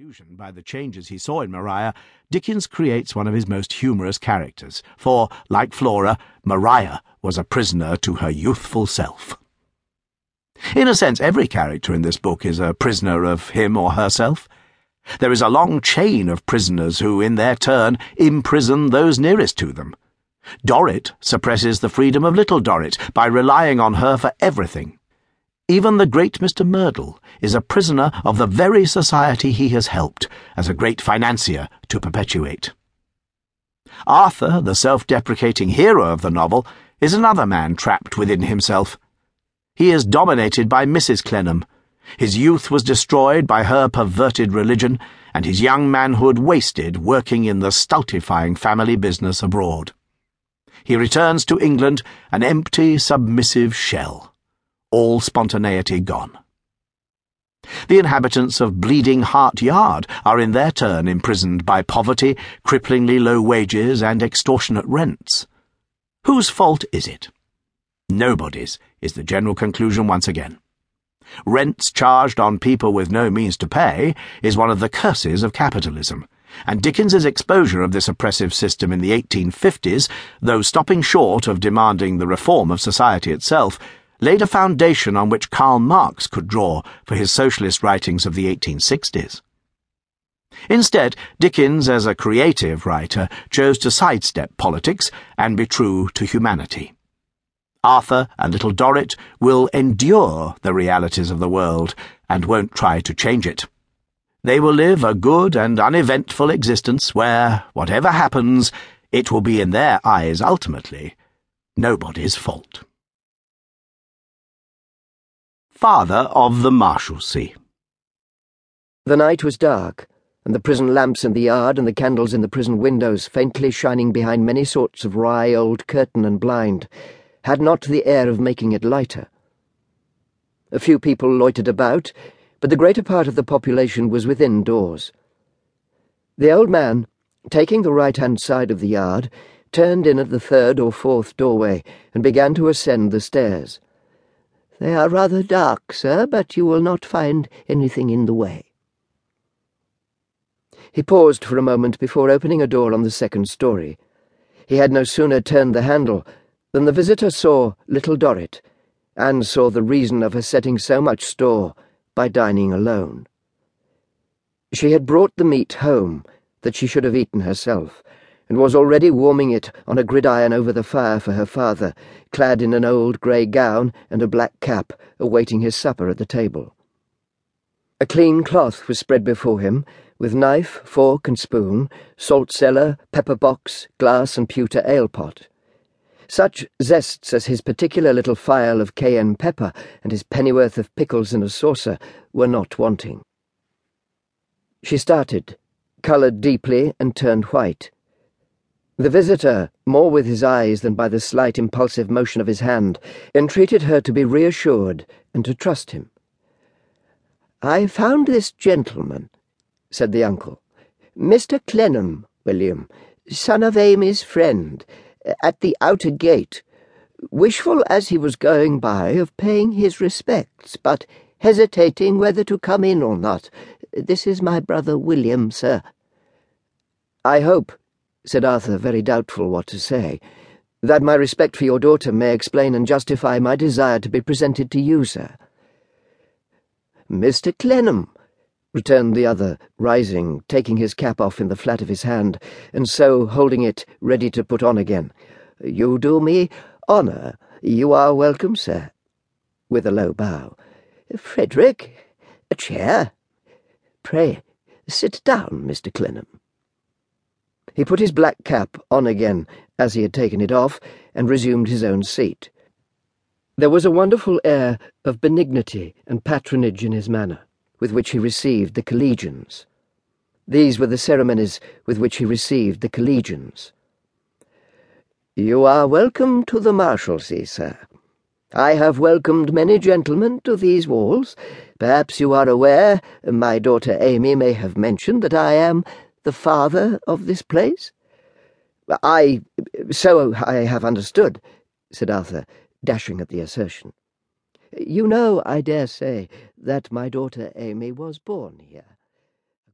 Disillusioned by the changes he saw in Maria, Dickens creates one of his most humorous characters, for, like Flora, Maria was a prisoner to her youthful self. In a sense, every character in this book is a prisoner of him or herself. There is a long chain of prisoners who, in their turn, imprison those nearest to them. Dorrit suppresses the freedom of little Dorrit by relying on her for everything even the great Mr. Merdle is a prisoner of the very society he has helped, as a great financier, to perpetuate. Arthur, the self deprecating hero of the novel, is another man trapped within himself. He is dominated by Mrs. Clennam. His youth was destroyed by her perverted religion, and his young manhood wasted working in the stultifying family business abroad. He returns to England an empty, submissive shell all spontaneity gone. The inhabitants of Bleeding Heart Yard are in their turn imprisoned by poverty, cripplingly low wages, and extortionate rents. Whose fault is it? Nobody's, is the general conclusion once again. Rents charged on people with no means to pay is one of the curses of capitalism, and Dickens's exposure of this oppressive system in the 1850s, though stopping short of demanding the reform of society itself, laid a foundation on which Karl Marx could draw for his socialist writings of the 1860s. Instead, Dickens, as a creative writer, chose to sidestep politics and be true to humanity. Arthur and Little Dorrit will endure the realities of the world and won't try to change it. They will live a good and uneventful existence where, whatever happens, it will be in their eyes ultimately nobody's fault father of the Marshalsea. The night was dark, and the prison lamps in the yard and the candles in the prison windows, faintly shining behind many sorts of wry old curtain and blind, had not the air of making it lighter. A few people loitered about, but the greater part of the population was within doors. The old man, taking the right-hand side of the yard, turned in at the third or fourth doorway and began to ascend the stairs. They are rather dark, sir, but you will not find anything in the way. He paused for a moment before opening a door on the second story. He had no sooner turned the handle than the visitor saw little Dorrit, and saw the reason of her setting so much store by dining alone. She had brought the meat home that she should have eaten herself, and was already warming it on a gridiron over the fire for her father, clad in an old grey gown and a black cap, awaiting his supper at the table. A clean cloth was spread before him, with knife, fork, and spoon, salt cellar, pepper box, glass, and pewter ale pot. Such zests as his particular little phial of cayenne pepper and his pennyworth of pickles in a saucer were not wanting. She started, coloured deeply, and turned white. The visitor, more with his eyes than by the slight impulsive motion of his hand, entreated her to be reassured and to trust him. I found this gentleman, said the uncle, Mr. Clennam, William, son of Amy's friend, at the outer gate, wishful as he was going by of paying his respects, but hesitating whether to come in or not. This is my brother William, sir. I hope, said Arthur, very doubtful what to say, that my respect for your daughter may explain and justify my desire to be presented to you, sir. Mr. Clennam, returned the other, rising, taking his cap off in the flat of his hand, and so holding it ready to put on again. You do me honour. You are welcome, sir. With a low bow. Frederick, a chair. Pray, sit down, Mr. Clennam. He put his black cap on again, as he had taken it off, and resumed his own seat. There was a wonderful air of benignity and patronage in his manner, with which he received the collegians. These were the ceremonies with which he received the collegians. You are welcome to the Marshalsea, sir. I have welcomed many gentlemen to these walls. Perhaps you are aware, my daughter Amy may have mentioned that I am the father of this place? I. so I have understood, said Arthur, dashing at the assertion. You know, I dare say, that my daughter Amy was born here.